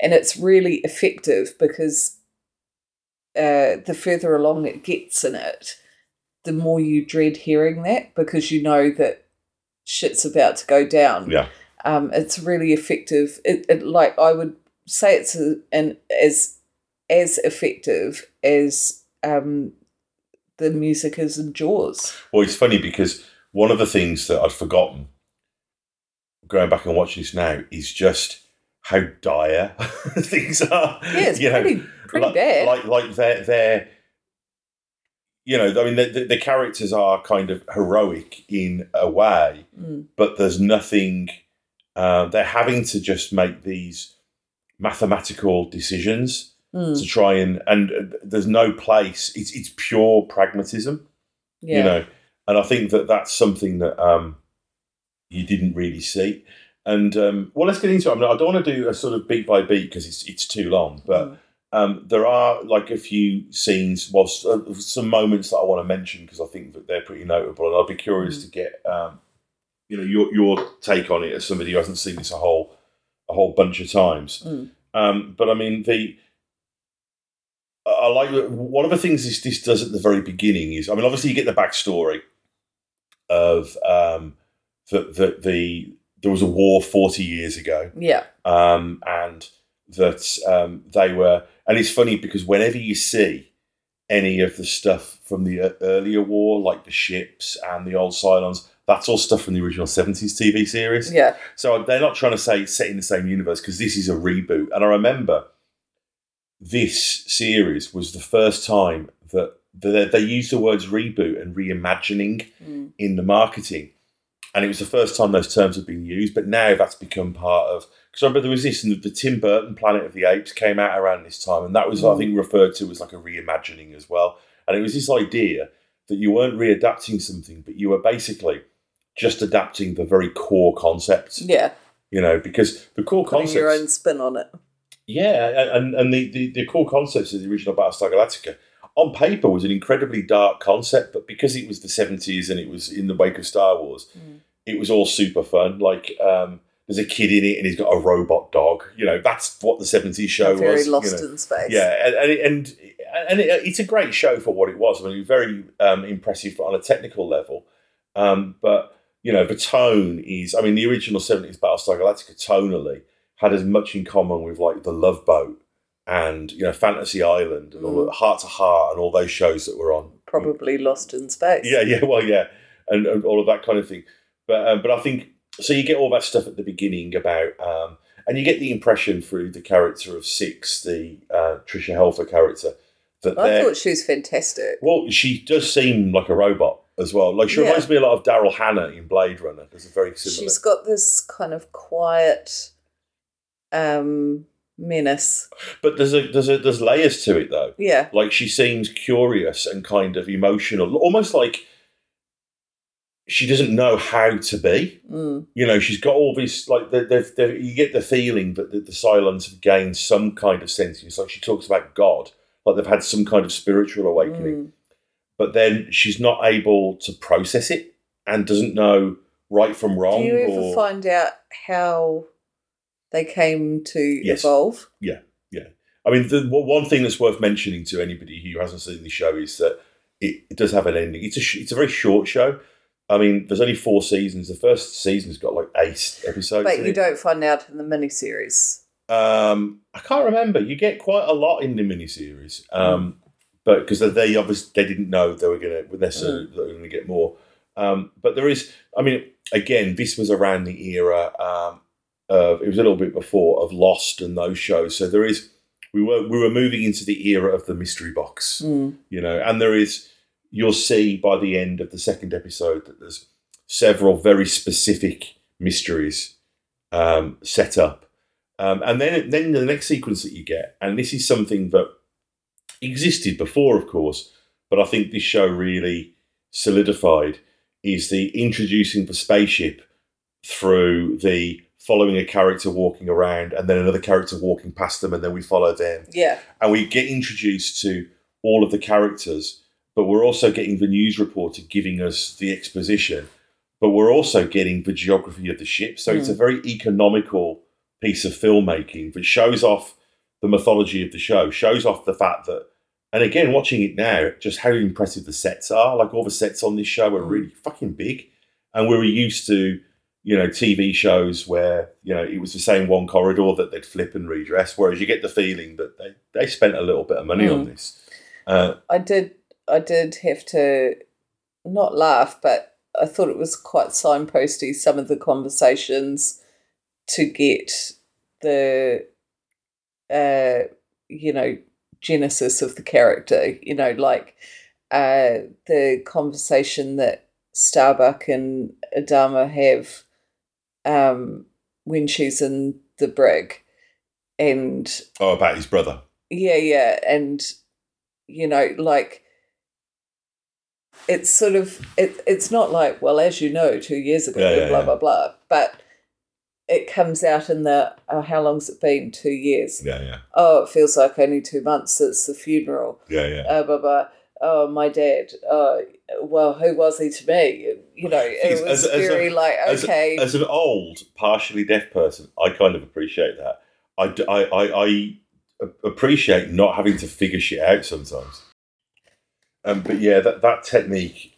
B: and it's really effective because uh, the further along it gets in it, the more you dread hearing that because you know that shit's about to go down.
A: Yeah.
B: Um, it's really effective. It, it like I would say it's a, an as as effective as um, the music is in Jaws.
A: Well, it's funny because one of the things that I'd forgotten going back and watching this now is just how dire things are.
B: Yeah, it's
A: You know,
B: pretty pretty
A: like,
B: bad.
A: Like, like they're, they're, you know, I mean, the, the, the characters are kind of heroic in a way,
B: Mm.
A: but there's nothing. Uh, they're having to just make these mathematical decisions
B: Mm,
A: to try and and uh, there's no place. It's it's pure pragmatism
B: yeah.
A: you know and i think that that's something that um you didn't really see and um well let's get into it I, mean, I don't want to do a sort of beat by beat because it's it's too long but
B: Mm.
A: um there are like a few scenes well uh, some moments that i want to mention because i think that they're pretty notable and i'll be curious
B: Mm.
A: to get um you know your your take on it as somebody who hasn't seen this a whole a whole bunch of times
B: Mm.
A: um but i mean the I I like one of the things this this does at the very beginning is I mean obviously you get the backstory of um that the, the there was a war forty years ago
B: yeah.
A: um and that um they were and it's funny because whenever you see any of the stuff from the e- earlier war like the ships and the old Cylons that's all stuff from the original 70s TV series
B: Yeah.
A: so they're not trying to say it's set in the same universe because this is a reboot. And I remember this series was the first time that they, they used the words reboot and reimagining
B: Mm.
A: in the marketing. And it was the first time those terms had been used. But now that's become part of. Because I remember there was this, and the Tim Burton Planet of the Apes came out around this time. And that was, I
B: Mm.
A: think, referred to as like a reimagining as well. And it was this idea that you weren't readapting something, but you were basically just adapting the very core concepts
B: Yeah.
A: you know, because the core
B: Putting your own spin on it.
A: yeah, and and the, the the core concepts of the original Battlestar Galactica on paper was an incredibly dark concept, but because it was the seventies and it was in the wake of Star Wars,
B: Mm.
A: it was all super fun. Like, um, there's a kid in it and he's got a robot dog. You know, that's what the seventies show
B: Very
A: was. you
B: lost
A: know.
B: in space.
A: Yeah, and and, and, and it, it's a great show for what it was. I mean, it was very um, impressive on a technical level, um, but you know, the tone is. I mean, the original seventies Battlestar Galactica tonally had as much in common with like the Love Boat and you know Fantasy Island and all
B: Mm.
A: Heart to Heart and all those shows that were on.
B: Probably lost in space.
A: Yeah, yeah, well, yeah, and, and all of that kind of thing. But um, but I think so. You get all that stuff at the beginning about, um, and you get the impression through the character of Six, the uh, Tricia Helfer character, that
B: I thought she was fantastic.
A: well, she does seem like a robot as well. Like she
B: Yeah.
A: reminds me a lot of Daryl Hannah in Blade Runner. There's a very similar.
B: She's got this kind of quiet um menace.
A: but there's a there's a there's layers to it though.
B: Yeah.
A: Like she seems curious and kind of emotional, almost like she doesn't know how to be.
B: Mm.
A: You know, she's got all this like they they've, they've, you get the feeling that the, the Cylons have gained some kind of sentience. Like she talks about God, like they've had some kind of spiritual awakening.
B: Mm.
A: but then she's not able to process it and doesn't know right from wrong.
B: Do you ever
A: or,
B: find out how they came to
A: Yes.
B: evolve? Yeah, yeah.
A: I mean, the one thing that's worth mentioning to anybody who hasn't seen the show is that it, it does have an ending. It's a sh- it's a very short show. I mean, there's only four seasons. The first season's got like eight episodes.
B: But you
A: it.
B: don't find out in the miniseries.
A: Um, I can't remember. You get quite a lot in the miniseries, um, but because they obviously they didn't know they were going to necessarily they were going to get more. Um, but there is, I mean, again, this was around the era. Um, of, it was a little bit before of Lost and those shows. So there is, we were we were moving into the era of the mystery box,
B: Mm.
A: you know, and there is. You'll see by the end of the second episode that there's several very specific mysteries um, set up. Um, and then, then the next sequence that you get, and this is something that existed before, of course, but I think this show really solidified, is the introducing the spaceship through the following a character walking around and then another character walking past them and then we follow them
B: Yeah.
A: and we get introduced to all of the characters, but we're also getting the news reporter giving us the exposition, but we're also getting the geography of the ship. So it's a very economical piece of filmmaking that shows off the mythology of the show, shows off the fact that And again, watching it now, just how impressive the sets are. Like all the sets on this show are
B: Mm.
A: really fucking big. And we were used to, you know, TV shows where, you know, it was the same one corridor that they'd flip and redress. Whereas you get the feeling that they, they spent a little bit of money on
B: Mm.
A: this. Uh,
B: I did I did have to not laugh, but I thought it was quite signposty some of the conversations to get the uh you know genesis of the character you know like uh the conversation that starbuck and adama have um when she's in the brig and
A: oh, about his brother.
B: yeah, yeah, and you know, like it's sort of it. It's not like well, as you know, two years ago,
A: Yeah, yeah,
B: blah
A: yeah.
B: blah blah, but it comes out in the oh, how long's it been? Two years.
A: Yeah, yeah.
B: Oh, it feels like only two months since the funeral.
A: Yeah, yeah.
B: Uh, blah blah. Oh, my dad. Oh, well, who was he to me? You know, it was
A: as- as a-
B: very like
A: As-
B: okay.
A: As, an old, partially deaf person, I kind of appreciate that. I I I appreciate not having to figure shit out sometimes. Um, but yeah, that, that technique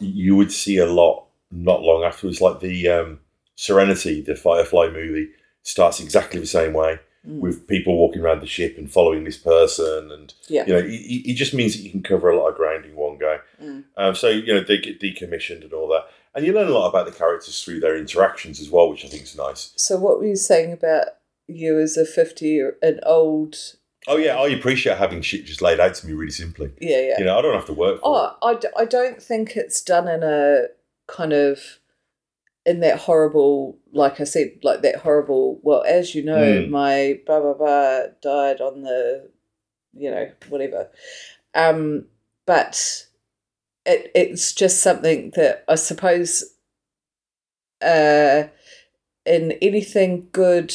A: you would see a lot not long afterwards. Like the um, Serenity, the Firefly movie, starts exactly the same way
B: Mm.
A: with people walking around the ship and following this person, and
B: yeah.
A: you know, it, it just means that you can cover a lot of ground in one go.
B: Mm.
A: Um, so you know they get decommissioned and all that, and you learn a lot about the characters through their interactions as well, which I think is nice.
B: So, what were you saying about you as a fifty or an old?
A: Oh yeah, I appreciate having shit just laid out to me really simply.
B: Yeah, yeah.
A: You know, I don't have to work for it.
B: Oh, I, d- I don't think it's done in a kind of in that horrible, like I said, like that horrible. Well, as you know,
A: Mm.
B: my blah blah blah died on the, you know, whatever. Um, but it it's just something that I suppose, uh, in anything good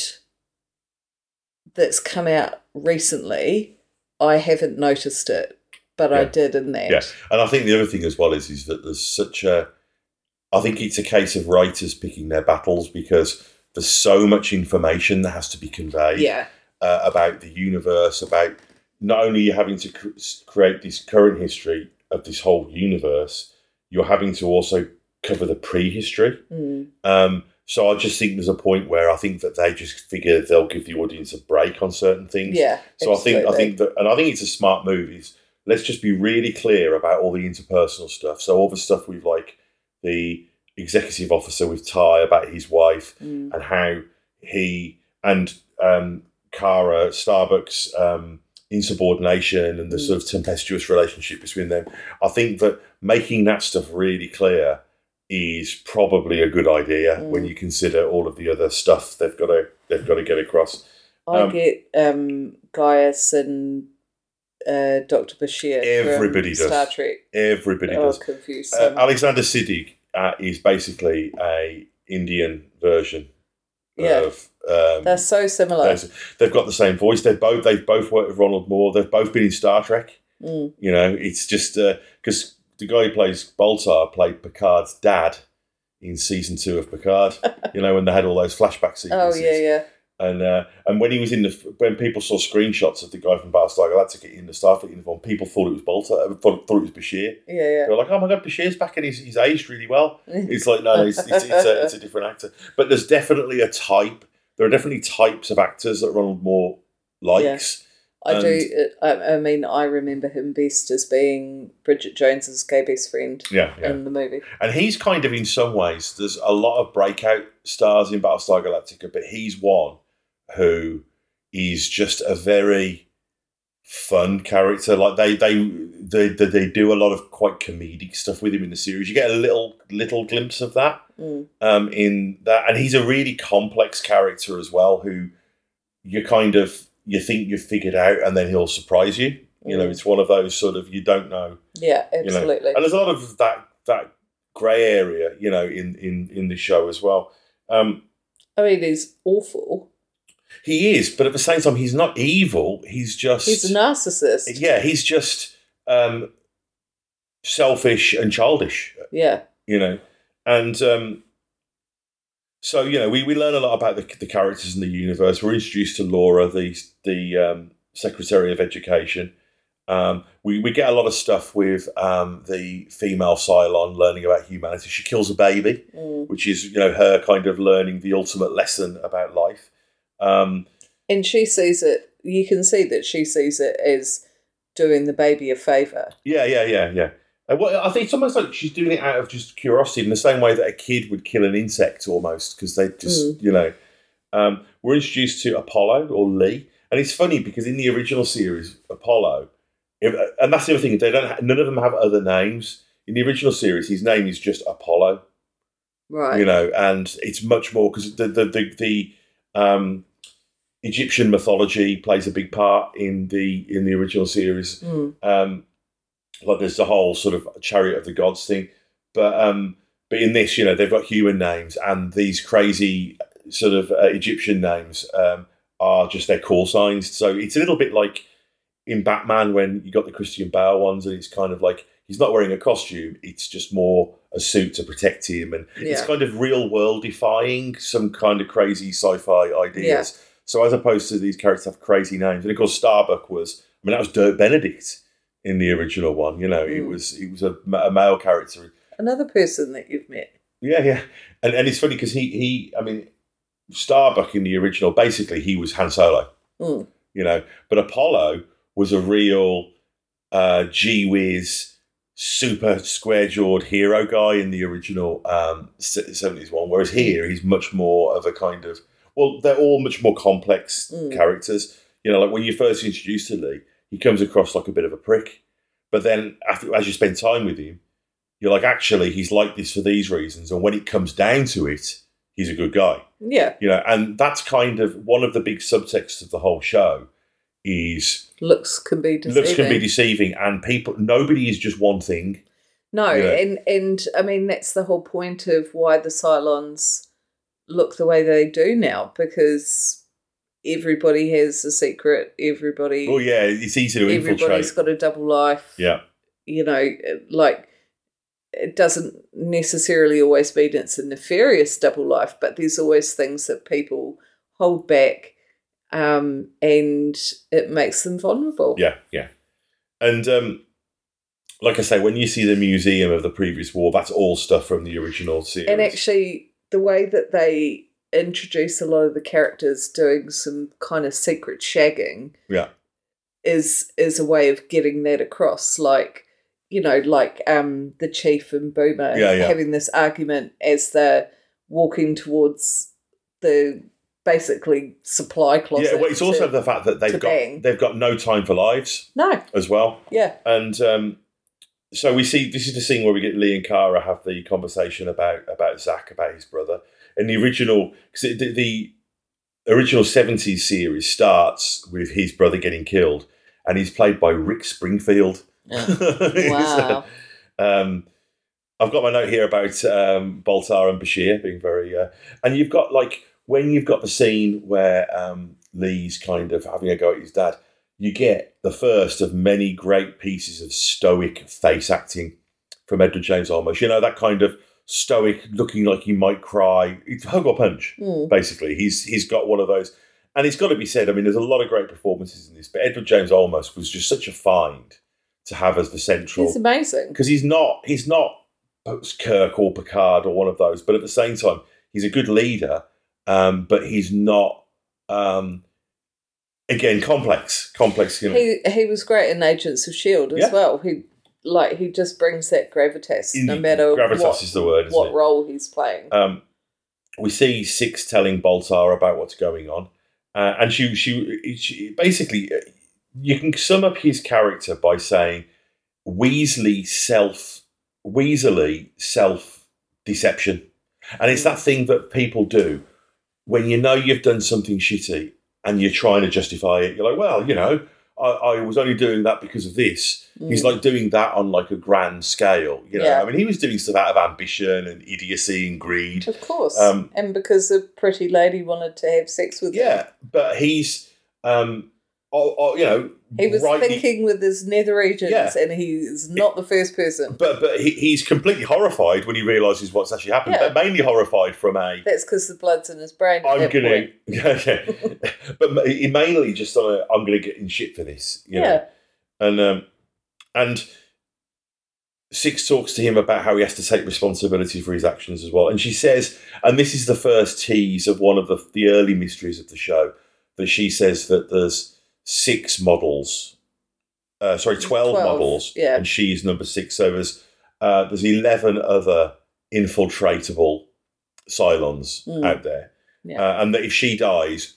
B: that's come out recently, I haven't noticed it, but I did in that.
A: Yeah, and I think the other thing as well is is that there's such a. I think it's a case of writers picking their battles because there's so much information that has to be conveyed.
B: Yeah.
A: uh, about the universe, about not only you having to cr- create this current history of this whole universe, you're having to also cover the prehistory.
B: Mm.
A: Um, so I just think there's a point where I think that they just figure they'll give the audience a break on certain things.
B: Yeah.
A: So I think I think that, and I think it's a smart move. Is let's just be really clear about all the interpersonal stuff. So all the stuff we've like the executive officer with Tigh about his wife
B: Mm.
A: and how he and um, Kara Starbucks um, insubordination and the
B: Mm.
A: sort of tempestuous relationship between them. I think that making that stuff really clear is probably a good idea
B: Mm.
A: when you consider all of the other stuff they've got to they've got to get across.
B: I
A: um,
B: get um, Gaius and uh, Dr. Bashir.
A: Everybody does.
B: Star Trek.
A: Everybody
B: Oh,
A: does.
B: confused.
A: Uh, Alexander Siddig uh, is basically a Indian version
B: Yeah.
A: of. Um,
B: They're so similar.
A: they've got the same voice. They've both they've both worked with Ronald Moore. They've both been in Star Trek.
B: Mm.
A: You know, it's just because the guy who plays Baltar played Picard's dad in season two of Picard. you know, when they had all those flashback sequences.
B: Oh, yeah, yeah.
A: And uh, and when he was in the when people saw screenshots of the guy from Battlestar Galactica in the Starfleet uniform, people thought it was Baltar. uh, Thought, thought it was Bashir.
B: Yeah, yeah.
A: They were like, "Oh my god, Bashir's back and he's, he's aged really well." It's like no, it's, it's, it's, a, it's a different actor. But there's definitely a type. There are definitely types of actors that Ronald Moore likes.
B: I
A: and-
B: do. uh, I, I mean, I remember him best as being Bridget Jones's gay best friend
A: Yeah, yeah.
B: in the movie.
A: And he's kind of in some ways. There's a lot of breakout stars in Battlestar Galactica, but he's one who is just a very fun character. Like they they they they, they do a lot of quite comedic stuff with him in the series. You get a little little glimpse of that
B: Mm.
A: um, in that, and he's a really complex character as well. Who you kind of you think you've figured out, and then he'll surprise you. You know,
B: Mm.
A: it's one of those sort of you don't know
B: Yeah,
A: you know.
B: absolutely.
A: And there's a lot of that that grey area, you know, in in in the show as well. Um,
B: I mean, he's awful.
A: He is, but at the same time, he's not evil. He's just
B: He's a narcissist.
A: yeah, he's just um, selfish and childish,
B: Yeah.
A: you know. And um, so you know, we, we learn a lot about the, the characters in the universe. We're introduced to Laura, the the um, Secretary of Education, Um, we, we get a lot of stuff with um, the female Cylon learning about humanity. She kills a baby,
B: Mm.
A: which is you know her kind of learning the ultimate lesson about life. Um,
B: And she sees it, you can see that she sees it as doing the baby a favour.
A: yeah, yeah, yeah, yeah. And what, I think it's almost like she's doing it out of just curiosity, in the same way that a kid would kill an insect, almost because they just you know. Um, we're introduced to Apollo or Lee, and it's funny because in the original series, Apollo, if, and that's the other thing they don't. Ha- none of them have other names. In the original series, his name is just Apollo.
B: Right.
A: you know, and it's much more because the the the, the um, Egyptian mythology plays a big part in the in the original series.
B: Mm.
A: Um, like there's the whole sort of chariot of the gods thing, but um, but in this, you know, they've got human names, and these crazy sort of uh, Egyptian names um, are just their call signs. So it's a little bit like in Batman when you got the Christian Bale ones, and it's kind of like he's not wearing a costume; it's just more a suit to protect him, and it's kind of real world defying some kind of crazy sci-fi ideas. So as opposed to these characters have crazy names, and of course Starbuck was, I mean, that was Dirk Benedict in the original one. You know, it
B: Mm.
A: was it was a, a male character.
B: Another person that you've met.
A: Yeah, yeah, and and it's funny because he he, I mean, Starbuck in the original, basically he was Han Solo.
B: Mm.
A: You know, but Apollo was a real uh, gee whiz, super square jawed hero guy in the original um, seventies one. Whereas here, he's much more of a kind of well, they're all much more complex
B: Mm.
A: characters. You know, like when you first introduced to Lee, he comes across like a bit of a prick, but then after as you spend time with him, you're like, actually, he's like this for these reasons, and when it comes down to it, he's a good guy
B: Yeah.
A: you know and that's kind of one of the big subtexts of the whole show is
B: Looks can be deceiving.
A: looks can be deceiving and people nobody is just one thing
B: No, and and I mean that's the whole point of why the Cylons look the way they do now because everybody has a secret. Everybody,
A: oh yeah it's easy to infiltrate
B: everybody's got a double life.
A: yeah
B: you know, like it doesn't necessarily always mean it's a nefarious double life, but there's always things that people hold back, um, and it makes them vulnerable.
A: yeah yeah and um like i say when you see the museum of the previous war that's all stuff from the original series
B: And actually, the way that they introduce a lot of the characters doing some kind of secret shagging
A: yeah
B: is is a way of getting that across. Like, you know, like um the chief and Boomer
A: Yeah, yeah.
B: having this argument as they're walking towards the basically supply closet.
A: yeah well it's also
B: to-
A: the fact that they've got
B: bang.
A: they've got no time for lives
B: no,
A: as well
B: yeah,
A: And um, so we see this is the scene where we get Lee and Kara have the conversation about about Zak about his brother. And the original because the, the original seventies series starts with his brother getting killed, and he's played by Rick Springfield.
B: wow,
A: um, I've got my note here about um, Baltar and Bashir being very, uh, and you've got like when you've got the scene where um, Lee's kind of having a go at his dad, you get the first of many great pieces of stoic face acting from Edward James Olmos. You know that kind of stoic, looking like he might cry. It's hug or punch,
B: Hmm.
A: basically. He's he's got one of those, and it's got to be said. I mean, there's a lot of great performances in this, but Edward James Olmos was just such a find to have as the central
B: it's amazing.
A: because he's not he's not Kirk or Picard or one of those, but at the same time, he's a good leader, um, but he's not. Um, again, complex, complex. You know,
B: He he was great in Agents of Shield as
A: Yeah.
B: well. He like he just brings that gravitas, no matter
A: gravitas
B: what,
A: is the word,
B: what
A: it?
B: role he's playing.
A: um, we see Six telling Baltar about what's going on, uh, and she, she she basically uh, you can sum up his character by saying Weasley self Weasley self deception, and it's that thing that people do when you know you've done something shitty and you're trying to justify it. You're like, well, you know, I, I was only doing that because of this. He's
B: Mm.
A: like doing that on like a grand scale. You know,
B: Yeah.
A: I mean, he was doing stuff out of ambition and idiocy and greed.
B: Of course.
A: Um,
B: and because a pretty lady wanted to have sex with him.
A: Yeah, but he's, um, oh, oh, you know,
B: He was
A: rightly-
B: thinking with his nether regions
A: Yeah.
B: and he is not the first person.
A: But but he, he's completely horrified when he realizes what's actually happened.
B: Yeah.
A: But mainly horrified from a
B: That's because the blood's in his brain.
A: I'm gonna, yeah. but he mainly just on a I'm gonna get in shit for this. You know?
B: Yeah.
A: and um, and Six talks to him about how he has to take responsibility for his actions as well. And she says, and this is the first tease of one of the, the early mysteries of the show, that she says that there's six models, uh, sorry, 12,
B: 12,
A: models,
B: yeah.
A: and she's number six. So there's, uh, there's 11 other infiltratable Cylons
B: Mm.
A: out there.
B: Yeah.
A: Uh, and that if she dies,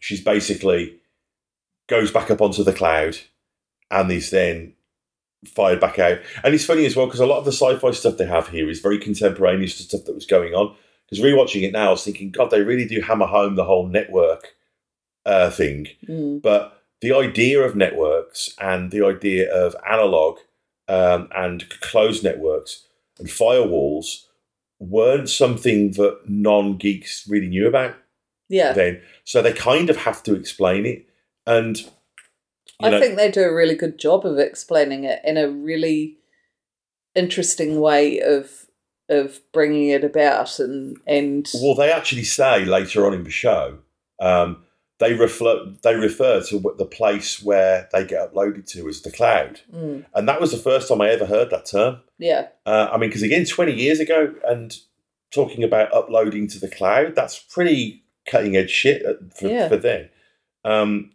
A: she's basically goes back up onto the cloud and is then fired back out. And it's funny as well because a lot of the sci-fi stuff they have here is very contemporaneous to stuff that was going on. Because rewatching it now, I was thinking, God, they really do hammer home the whole network uh, thing.
B: Mm.
A: But the idea of networks and the idea of analog um, and closed networks and firewalls weren't something that non-geeks really knew about
B: Yeah.
A: then. So they kind of have to explain it. And
B: I
A: know,
B: think they do a really good job of explaining it in a really interesting way of of bringing it about and and
A: well, they actually say later on in the show, um, they refer they refer to what the place where they get uploaded to as the cloud,
B: Mm,
A: and that was the first time I ever heard that term.
B: yeah
A: Uh, I mean, because again, twenty years ago, and talking about uploading to the cloud, that's pretty cutting edge shit for,
B: Yeah.
A: for then. Um,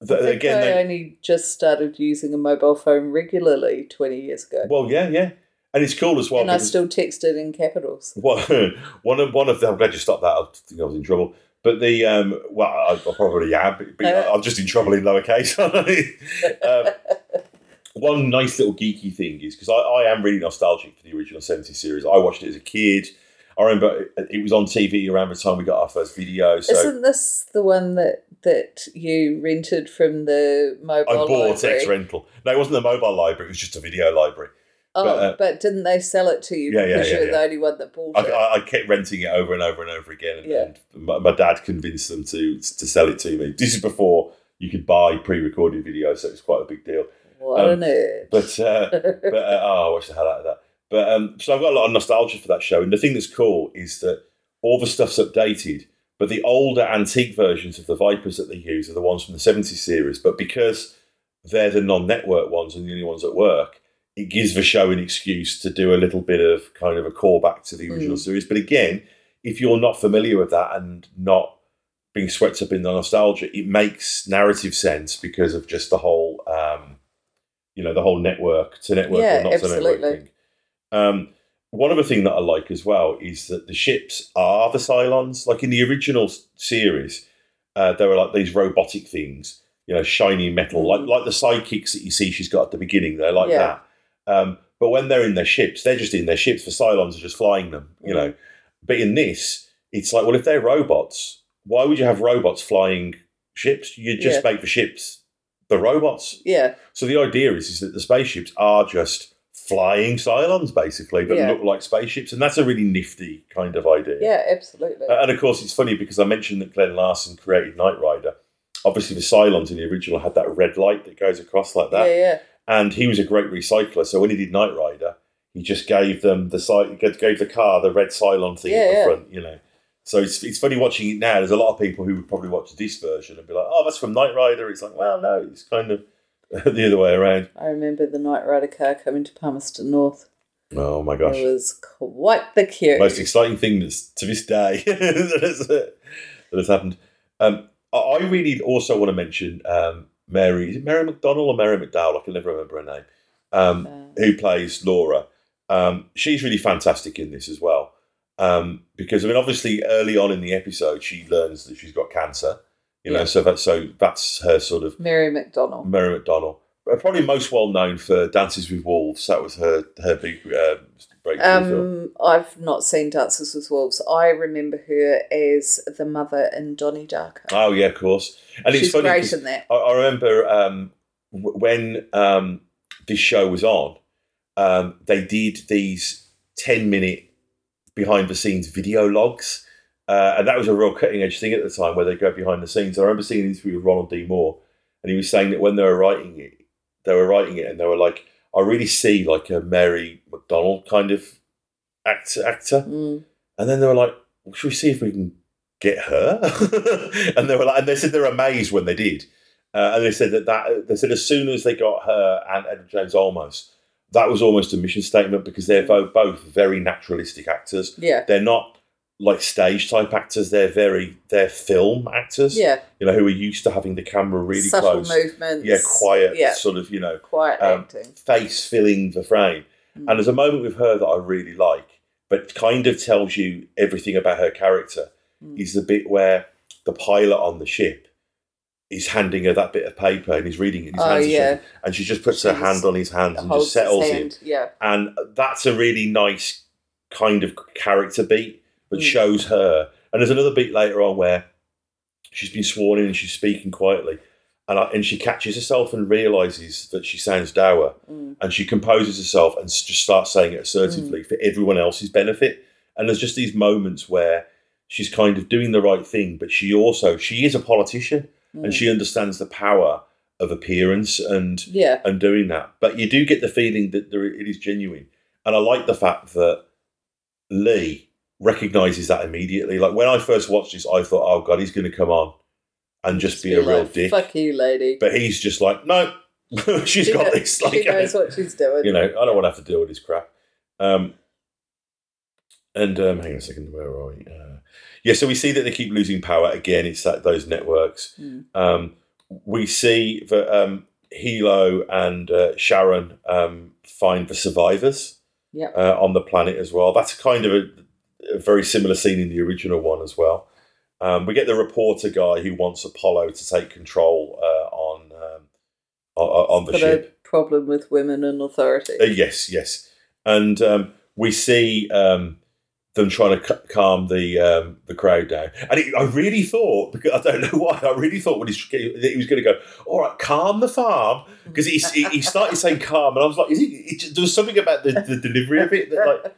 A: the, again,
B: I
A: they,
B: only just started using a mobile phone regularly twenty years ago,
A: well, yeah, yeah, and it's cool as well.
B: and I still texted in capitals.
A: One, one of one of them. I'm glad you stopped that. I think I was in trouble. But the um, well, I, I probably am. But, but
B: Uh.
A: I'm just in trouble in lowercase. um, one nice little geeky thing is because I, I am really nostalgic for the original 70s series. I watched it as a kid. I remember it, was on TV around the time we got our first video. So
B: Isn't this the one that that you rented from the mobile
A: I bought
B: library?
A: X Rental. No, it wasn't a mobile library. It was just a video library.
B: Oh,
A: but,
B: but,
A: uh,
B: didn't they sell it to you
A: Yeah, yeah,
B: because
A: yeah,
B: you're
A: yeah.
B: the only one that bought
A: I,
B: it?
A: I, I kept renting it over and over and over again, and,
B: Yeah.
A: and my, my dad convinced them to to sell it to me. This is before you could buy pre-recorded videos, so it was quite a big deal.
B: what
A: um,
B: a nerd!
A: But uh, but uh, oh, I watched the hell out of that. But um, so I've got a lot of nostalgia for that show, and the thing that's cool is that all the stuff's updated, but the older antique versions of the Vipers that they use are the ones from the '70s series. But because they're the non-network ones and the only ones that work, it gives the show an excuse to do a little bit of kind of a callback to the original
B: Mm.
A: series. But again, if you're not familiar with that and not being swept up in the nostalgia, it makes narrative sense because of just the whole, um, you know, the whole network to network
B: Yeah,
A: or not to network
B: absolutely.
A: thing. Um, one other thing that I like as well is that the ships are the Cylons. Like in the original series, uh, there were like these robotic things, you know, shiny metal, like
B: Mhm.
A: like the sidekicks that you see she's got at the beginning. They're like
B: Yeah.
A: that. Um, but when they're in their ships, they're just in their ships. The Cylons are just flying them, you
B: Mm.
A: know. But in this, it's like, well, if they're robots, why would you have robots flying ships? You just make the ships the robots.
B: yeah,
A: So the idea is, is that the spaceships are just flying Cylons, basically, that
B: Yeah.
A: look like spaceships, and that's a really nifty kind of idea.
B: yeah, absolutely.
A: And of course, it's funny because I mentioned that Glen Larson created Knight Rider. Obviously, the Cylons in the original had that red light that goes across like that,
B: yeah, yeah,
A: and he was a great recycler. So when he did Knight Rider, he just gave them the Cy- gave the car the red Cylon thing
B: Yeah,
A: at the
B: yeah.
A: front, you know. So it's, it's funny watching it now. There's a lot of people who would probably watch this version and be like, "Oh, that's from Knight Rider." It's like, well, no, it's kind of the other way around.
B: I remember the Knight Rider car coming to Palmerston North.
A: Oh my gosh.
B: It was quite the queue.
A: Most exciting thing that's to this day that, has, that has happened. Um, I I really also want to mention um, Mary. Is it Mary McDonnell or Mary McDowell? I can never remember her name. Um,
B: Uh,
A: who plays Laura. Um, she's really fantastic in this as well. Um, because I mean, obviously, early on in the episode, she learns that she's got cancer. You know,
B: Yeah.
A: so that so that's her sort of
B: Mary McDonnell.
A: Mary McDonnell. Uh, Probably most well known for Dances with Wolves. That was her her big uh.
B: Um, I've not seen Dances with Wolves. I remember her as the mother in Donnie Darko.
A: Oh yeah, of course. And it's funny.
B: great in that.
A: I, I remember um, w- when um, this show was on, um, they did these 10 minute behind the scenes video logs. Uh, and that was a real cutting edge thing at the time where they go behind the scenes. I remember seeing an interview with Ronald D. Moore, and he was saying that when they were writing it, they were writing it and they were like, I really see like a Mary McDonald kind of actor. actor.
B: Mm.
A: And then they were like, well, should we see if we can get her? and they were like, and they said they're amazed when they did. Uh, and they said that, that they said as soon as they got her and Edward James Olmos, that was almost a mission statement because they're both, both very naturalistic actors.
B: Yeah.
A: They're not like stage type actors. They're very they're film actors.
B: Yeah.
A: You know who are used to having the camera really
B: Subtle
A: close.
B: movements.
A: Yeah, quiet.
B: Yeah.
A: Sort of you know
B: Quiet
A: um,
B: acting.
A: face filling the frame.
B: Mm.
A: And there's a moment with her that I really like, but kind of tells you everything about her character.
B: Mm.
A: Is the bit where the pilot on the ship is handing her that bit of paper and he's reading it. And his
B: Oh,
A: hands
B: yeah.
A: shaking, and she just puts her hand on his hand and just settles him.
B: Yeah.
A: And that's a really nice kind of character beat that
B: Mm.
A: shows her. And there's another beat later on where she's been sworn in and she's speaking quietly. And, I, and she catches herself and realizes that she sounds dour.
B: Mm.
A: And she composes herself and just starts saying it assertively for everyone else's benefit. And there's just these moments where she's kind of doing the right thing, but she also, she is a politician
B: Mm.
A: and she understands the power of appearance and
B: Yeah.
A: and doing that. But you do get the feeling that there, it is genuine. And I like the fact that Lee recognizes that immediately. Like when I first watched this, I thought, oh God, he's going to come on and just be a real dick.
B: Fuck you, lady.
A: But he's just like, no, she's
B: She
A: got
B: kno-
A: this. Like,
B: she knows what she's doing.
A: you know, I don't want to have to deal with this crap. Um, and um, hang on a second, where are we? Uh, yeah, so we see that they keep losing power again. It's that those networks.
B: Mm.
A: Um, we see that um, Helo and uh, Sharon um, find the survivors
B: Yep.
A: uh, on the planet as well. That's kind of a, a very similar scene in the original one as well. Um, we get the reporter guy who wants Apollo to take control uh, on um, on, on the
B: Got
A: ship.
B: a problem with women and authority.
A: Uh, yes, yes, and um, we see um, them trying to c- calm the um, the crowd down. And it, I really thought, because I don't know why, I really thought when he's, he was going to go, "All right, calm the farm," because he, he started saying "calm," and I was like, "Is it?" it there was something about the, the delivery of it that, like,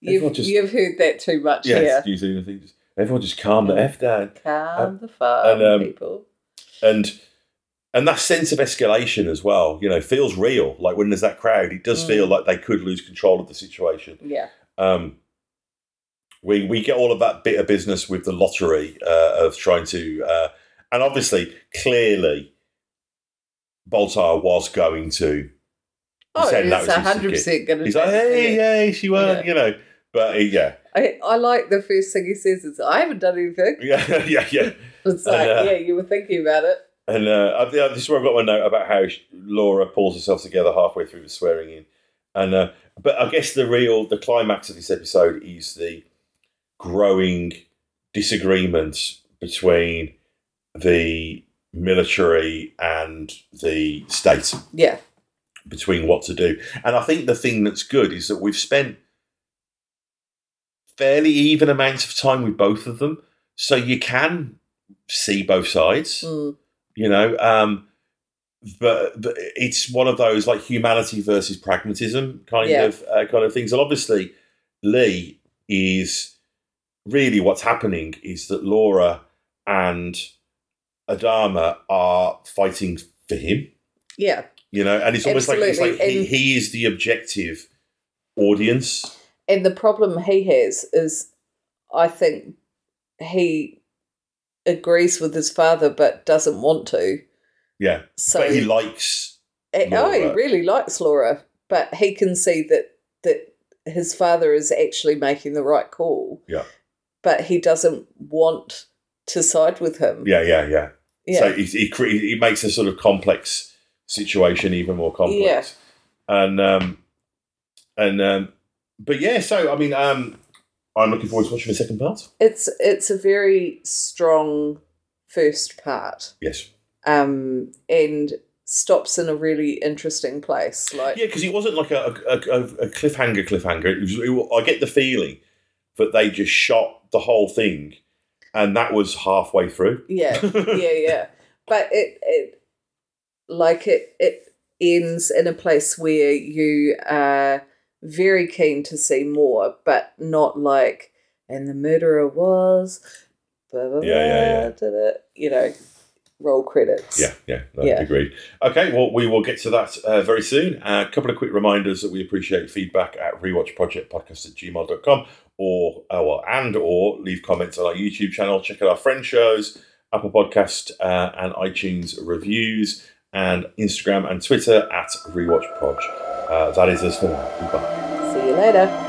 B: you've,
A: just-
B: you've heard that too much
A: yeah,
B: here.
A: me, I think just, everyone just calm the f down,
B: Calm the farm,
A: and, um,
B: people.
A: and and that sense of escalation as well, you know, feels real. Like when there's that crowd, it does
B: Mm.
A: feel like they could lose control of the situation.
B: Yeah.
A: um, we we get all of that bit of business with the lottery uh, of trying to, uh, and obviously, clearly, Baltar was going to.
B: Oh,
A: said that
B: it's
A: was his
B: hundred percent going to.
A: He's like, hey, hey, she won,
B: Yeah.
A: you know. But uh, yeah,
B: I, I like the first thing he says is, "I haven't done anything."
A: yeah, yeah, yeah.
B: It's
A: And,
B: like,
A: uh,
B: yeah, you were thinking about it.
A: And uh, this is where I've got my note about how Laura pulls herself together halfway through the swearing in. And uh, but I guess the real the climax of this episode is the growing disagreement between the military and the state
B: Yeah,
A: between what to do. And I think the thing that's good is that we've spent fairly even amounts of time with both of them, so you can see both sides
B: mm,
A: you know um but, but it's one of those like humanity versus pragmatism kind
B: Yeah.
A: of uh, kind of things. And obviously lee is really what's happening is that laura and adama are fighting for him.
B: Yeah,
A: you know and it's almost like it's like he, he is the objective audience
B: and the problem he has is, I think he agrees with his father, but doesn't want to.
A: yeah
B: So
A: but he likes
B: Eh, oh, he really likes Laura, but he can see that that his father is actually making the right call.
A: Yeah.
B: but he doesn't want to side with him.
A: yeah yeah yeah
B: yeah,
A: So he, he, he makes a sort of complex situation even more complex. Yeah. And um, and um, but yeah, so I mean, um, I'm looking forward to watching the second part.
B: it's it's a very strong first part,
A: Yes,
B: um, and stops in a really interesting place. Like
A: yeah, because it wasn't like a, a, a, a cliffhanger. Cliffhanger. It was, it, I get the feeling that they just shot the whole thing, and that was halfway through.
B: yeah, yeah, yeah. But it it like it it ends in a place where you are very keen to see more, but not like and the murderer was blah, blah,
A: Yeah, yeah, yeah.
B: blah, da, da, you know, roll credits.
A: Yeah, yeah, no,
B: Yeah.
A: agreed. Okay, well, we will get to that uh, very soon. Uh, a couple of quick reminders that we appreciate feedback at rewatchprojectpodcast at gmail.com or, uh, well, and or leave comments on our YouTube channel. Check out our friend shows Apple Podcast uh, and iTunes reviews, and Instagram and Twitter at RewatchProj. Uh, that is us for now. Goodbye.
B: See you later.